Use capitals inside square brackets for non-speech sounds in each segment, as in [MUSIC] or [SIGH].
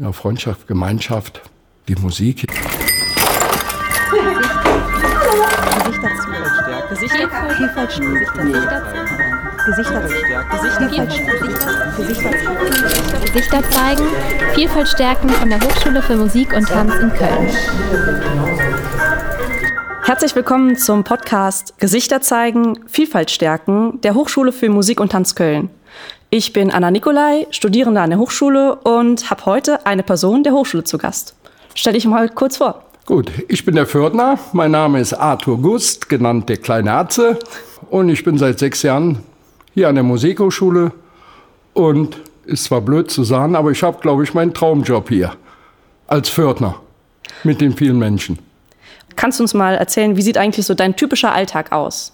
Ja, Freundschaft, Gemeinschaft, die Musik. Gesichter zeigen, Vielfalt stärken von der Hochschule für Musik und Tanz in Köln. Herzlich willkommen zum Podcast Gesichter zeigen, Vielfalt stärken der Hochschule für Musik und Tanz Köln. Ich bin Anna Nikolai, Studierende an der Hochschule und habe heute eine Person der Hochschule zu Gast. Stell dich mal kurz vor. Gut, ich bin der Fördner. Mein Name ist Arthur Gust, genannt der kleine Atze. Und ich bin seit sechs Jahren hier an der Musikhochschule. Und ist zwar blöd zu sagen, aber ich habe, glaube ich, meinen Traumjob hier als Fördner mit den vielen Menschen. Kannst du uns mal erzählen, wie sieht eigentlich so dein typischer Alltag aus?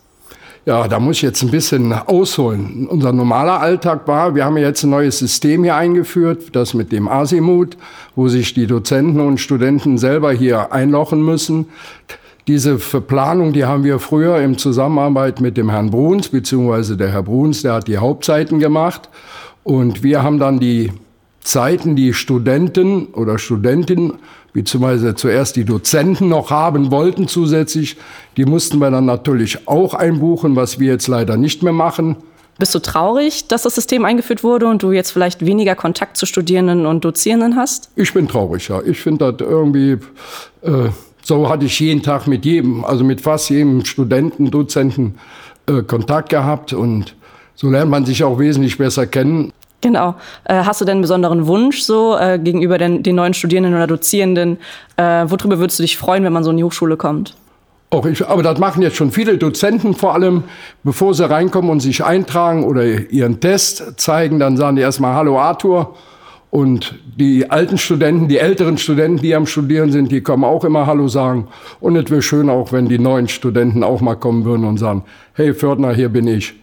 Ja, da muss ich jetzt ein bisschen ausholen. Unser normaler Alltag war, wir haben jetzt ein neues System hier eingeführt, das mit dem Asimut, wo sich die Dozenten und Studenten selber hier einlochen müssen. Diese Verplanung, die haben wir früher im Zusammenarbeit mit dem Herrn Bruns, beziehungsweise der Herr Bruns, der hat die Hauptseiten gemacht. Und wir haben dann die Zeiten, die Studenten oder Studentinnen beziehungsweise zuerst die Dozenten noch haben wollten zusätzlich. Die mussten wir dann natürlich auch einbuchen, was wir jetzt leider nicht mehr machen. Bist du traurig, dass das System eingeführt wurde und du jetzt vielleicht weniger Kontakt zu Studierenden und Dozierenden hast? Ich bin traurig, ja. Ich finde das irgendwie, äh, so hatte ich jeden Tag mit jedem, also mit fast jedem Studenten, Dozenten äh, Kontakt gehabt und so lernt man sich auch wesentlich besser kennen. Genau. Äh, hast du denn einen besonderen Wunsch so äh, gegenüber den, den, neuen Studierenden oder Dozierenden? Äh, worüber würdest du dich freuen, wenn man so in die Hochschule kommt? Auch ich, aber das machen jetzt schon viele Dozenten vor allem, bevor sie reinkommen und sich eintragen oder ihren Test zeigen, dann sagen die erstmal Hallo Arthur. Und die alten Studenten, die älteren Studenten, die am Studieren sind, die kommen auch immer Hallo sagen. Und es wäre schön auch, wenn die neuen Studenten auch mal kommen würden und sagen, hey Fördner, hier bin ich.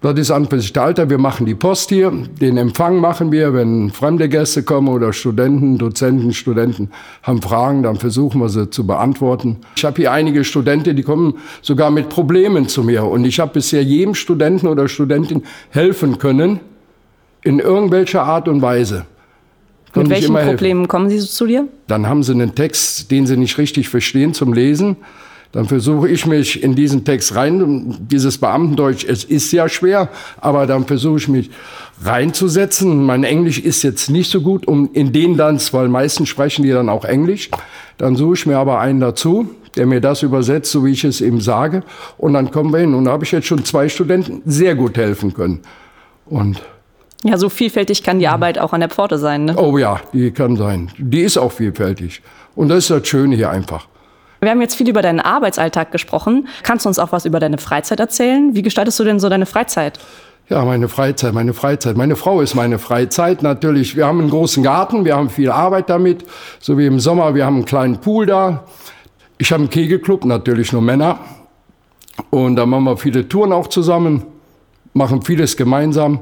Das ist an Alter. Wir machen die Post hier. Den Empfang machen wir, wenn fremde Gäste kommen oder Studenten, Dozenten, Studenten haben Fragen, dann versuchen wir sie zu beantworten. Ich habe hier einige Studenten, die kommen sogar mit Problemen zu mir. Und ich habe bisher jedem Studenten oder Studentin helfen können, in irgendwelcher Art und Weise. Mit welchen Problemen kommen Sie zu dir? Dann haben sie einen Text, den sie nicht richtig verstehen zum Lesen dann versuche ich mich in diesen Text rein. Dieses Beamtendeutsch, es ist ja schwer, aber dann versuche ich mich reinzusetzen. Mein Englisch ist jetzt nicht so gut, um in den dann, weil meistens sprechen die dann auch Englisch. Dann suche ich mir aber einen dazu, der mir das übersetzt, so wie ich es eben sage. Und dann kommen wir hin. Und da habe ich jetzt schon zwei Studenten sehr gut helfen können. Und ja, so vielfältig kann die Arbeit auch an der Pforte sein. Ne? Oh ja, die kann sein. Die ist auch vielfältig. Und das ist das Schöne hier einfach. Wir haben jetzt viel über deinen Arbeitsalltag gesprochen. Kannst du uns auch was über deine Freizeit erzählen? Wie gestaltest du denn so deine Freizeit? Ja, meine Freizeit, meine Freizeit. Meine Frau ist meine Freizeit natürlich. Wir haben einen großen Garten, wir haben viel Arbeit damit. So wie im Sommer, wir haben einen kleinen Pool da. Ich habe einen Kegelclub, natürlich nur Männer. Und da machen wir viele Touren auch zusammen, machen vieles gemeinsam.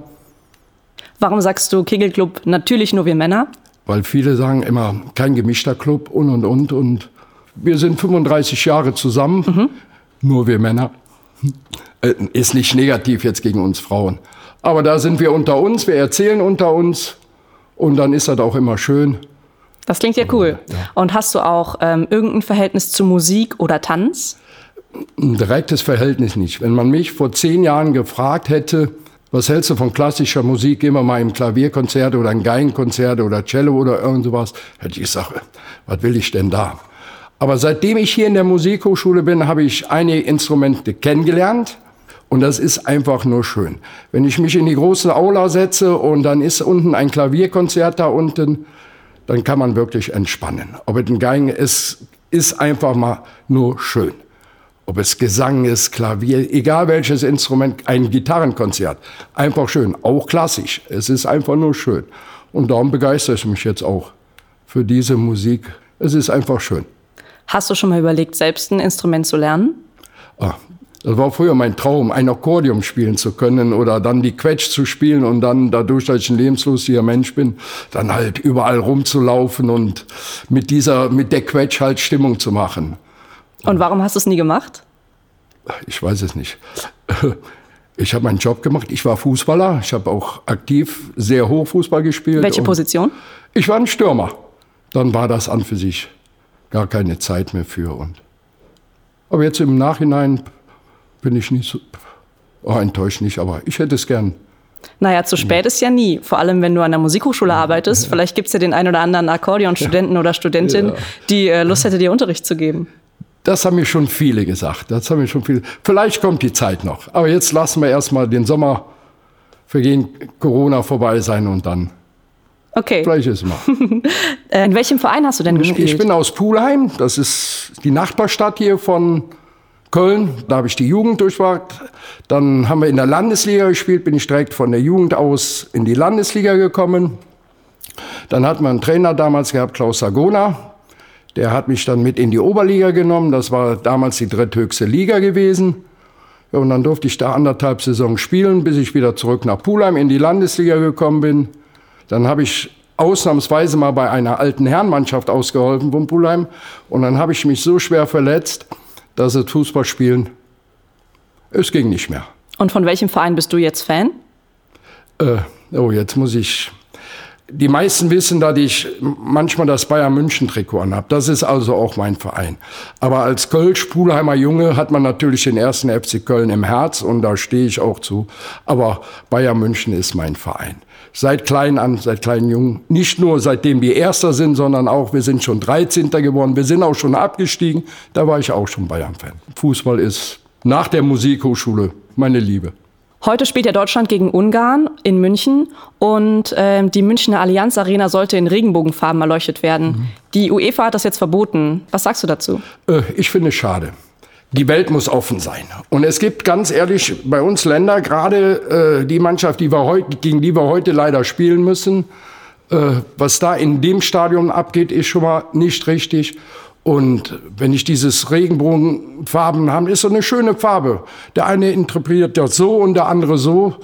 Warum sagst du Kegelclub natürlich nur wir Männer? Weil viele sagen immer, kein gemischter Club und und und und. Wir sind 35 Jahre zusammen, mhm. nur wir Männer. Äh, ist nicht negativ jetzt gegen uns Frauen. Aber da sind wir unter uns, wir erzählen unter uns und dann ist das auch immer schön. Das klingt ja cool. Ja. Und hast du auch ähm, irgendein Verhältnis zu Musik oder Tanz? Ein direktes Verhältnis nicht. Wenn man mich vor zehn Jahren gefragt hätte, was hältst du von klassischer Musik, gehen wir mal im Klavierkonzert oder ein Geigenkonzert oder Cello oder irgend sowas, hätte ich gesagt, was will ich denn da? Aber seitdem ich hier in der Musikhochschule bin, habe ich einige Instrumente kennengelernt. Und das ist einfach nur schön. Wenn ich mich in die große Aula setze und dann ist unten ein Klavierkonzert da unten, dann kann man wirklich entspannen. Ob es ein Geigen ist, ist einfach mal nur schön. Ob es Gesang ist, Klavier, egal welches Instrument, ein Gitarrenkonzert, einfach schön, auch klassisch. Es ist einfach nur schön. Und darum begeistere ich mich jetzt auch für diese Musik. Es ist einfach schön. Hast du schon mal überlegt, selbst ein Instrument zu lernen? Ah, das war früher mein Traum, ein Akkordeon spielen zu können oder dann die Quetsch zu spielen und dann dadurch, dass ich ein lebenslustiger Mensch bin, dann halt überall rumzulaufen und mit dieser, mit der Quetsch halt Stimmung zu machen. Und warum hast du es nie gemacht? Ich weiß es nicht. [LAUGHS] Ich habe meinen Job gemacht. Ich war Fußballer. Ich habe auch aktiv sehr hoch Fußball gespielt. Welche Position? Ich war ein Stürmer. Dann war das an für sich gar keine Zeit mehr für. Und aber jetzt im Nachhinein bin ich nicht so oh, enttäuscht nicht, aber ich hätte es gern. Naja, zu spät ist ja nie. Vor allem, wenn du an der Musikhochschule arbeitest. Ja. Vielleicht gibt es ja den einen oder anderen Akkordeonstudenten ja. oder Studentin, ja. die äh, Lust hätte, dir Unterricht zu geben. Das haben mir schon viele gesagt. Das haben mir schon viele. Vielleicht kommt die Zeit noch. Aber jetzt lassen wir erstmal den Sommer vergehen, Corona vorbei sein und dann. Okay. Vielleicht ist mal. [LAUGHS] In welchem Verein hast du denn gespielt? Ich bin aus Pulheim. Das ist die Nachbarstadt hier von Köln. Da habe ich die Jugend durchwagt. Dann haben wir in der Landesliga gespielt. Bin ich direkt von der Jugend aus in die Landesliga gekommen. Dann hat man einen Trainer damals gehabt, Klaus Sagona. Der hat mich dann mit in die Oberliga genommen. Das war damals die dritthöchste Liga gewesen. Ja, und dann durfte ich da anderthalb Saison spielen, bis ich wieder zurück nach Pulheim in die Landesliga gekommen bin. Dann habe ich ausnahmsweise mal bei einer alten Herrenmannschaft ausgeholfen von Pulheim. Und dann habe ich mich so schwer verletzt, dass es Fußballspielen, es ging nicht mehr. Und von welchem Verein bist du jetzt Fan? Äh, oh, jetzt muss ich. Die meisten wissen, dass ich manchmal das Bayern München Trikot anhabe. Das ist also auch mein Verein. Aber als Kölsch-Pulheimer Junge hat man natürlich den ersten FC Köln im Herz und da stehe ich auch zu. Aber Bayern München ist mein Verein seit klein an, seit kleinen Jungen. Nicht nur seitdem wir Erster sind, sondern auch, wir sind schon 13. geworden. Wir sind auch schon abgestiegen. Da war ich auch schon Bayern-Fan. Fußball ist nach der Musikhochschule meine Liebe. Heute spielt ja Deutschland gegen Ungarn in München und äh, die Münchner Allianz Arena sollte in Regenbogenfarben erleuchtet werden. Mhm. Die UEFA hat das jetzt verboten. Was sagst du dazu? Äh, ich finde es schade die Welt muss offen sein. Und es gibt ganz ehrlich bei uns Länder, gerade äh, die Mannschaft, die wir heute, gegen die wir heute leider spielen müssen, äh, was da in dem Stadion abgeht, ist schon mal nicht richtig. Und wenn ich dieses Regenbogenfarben habe, ist so eine schöne Farbe. Der eine interpretiert das so und der andere so.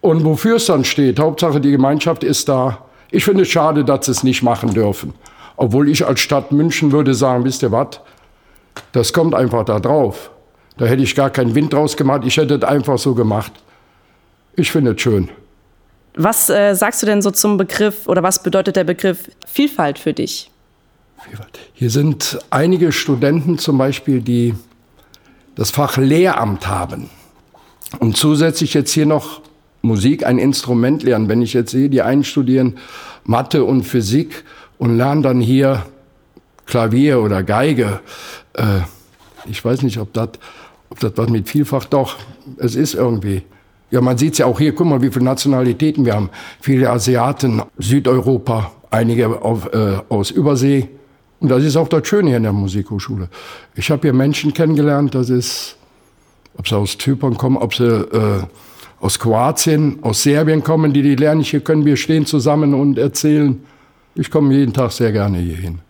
Und wofür es dann steht, Hauptsache die Gemeinschaft ist da. Ich finde es schade, dass sie es nicht machen dürfen. Obwohl ich als Stadt München würde sagen, wisst ihr was, das kommt einfach da drauf. Da hätte ich gar keinen Wind draus gemacht. Ich hätte es einfach so gemacht. Ich finde es schön. Was äh, sagst du denn so zum Begriff oder was bedeutet der Begriff Vielfalt für dich? Hier sind einige Studenten zum Beispiel, die das Fach Lehramt haben und zusätzlich jetzt hier noch Musik, ein Instrument lernen. Wenn ich jetzt sehe, die einen studieren Mathe und Physik und lernen dann hier Klavier oder Geige. Äh, ich weiß nicht, ob das ob was mit Vielfach doch, es ist irgendwie. Ja, man sieht es ja auch hier, guck mal, wie viele Nationalitäten wir haben. Viele Asiaten, Südeuropa, einige auf, äh, aus Übersee. Und das ist auch das Schöne hier in der Musikhochschule. Ich habe hier Menschen kennengelernt, das ist, ob sie aus Zypern kommen, ob sie äh, aus Kroatien, aus Serbien kommen, die die lernen hier können. Wir stehen zusammen und erzählen. Ich komme jeden Tag sehr gerne hier hin.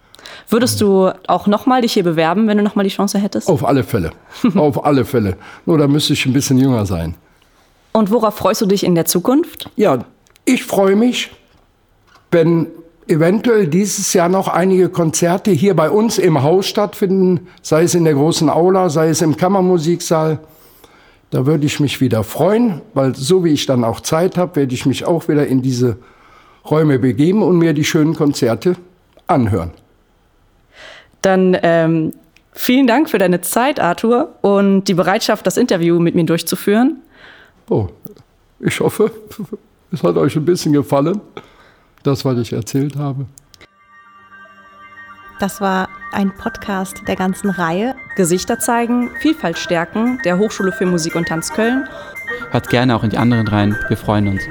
Würdest du auch nochmal dich hier bewerben, wenn du nochmal die Chance hättest? Auf alle Fälle. [LAUGHS] Auf alle Fälle. Nur da müsste ich ein bisschen jünger sein. Und worauf freust du dich in der Zukunft? Ja, ich freue mich, wenn eventuell dieses Jahr noch einige Konzerte hier bei uns im Haus stattfinden, sei es in der großen Aula, sei es im Kammermusiksaal. Da würde ich mich wieder freuen, weil so wie ich dann auch Zeit habe, werde ich mich auch wieder in diese Räume begeben und mir die schönen Konzerte anhören. Dann ähm, vielen Dank für deine Zeit, Arthur, und die Bereitschaft, das Interview mit mir durchzuführen. Oh, ich hoffe, [LAUGHS] es hat euch ein bisschen gefallen, das, was ich erzählt habe. Das war ein Podcast der ganzen Reihe. Gesichter zeigen, Vielfalt stärken, der Hochschule für Musik und Tanz Köln. Hört gerne auch in die anderen rein. Wir freuen uns.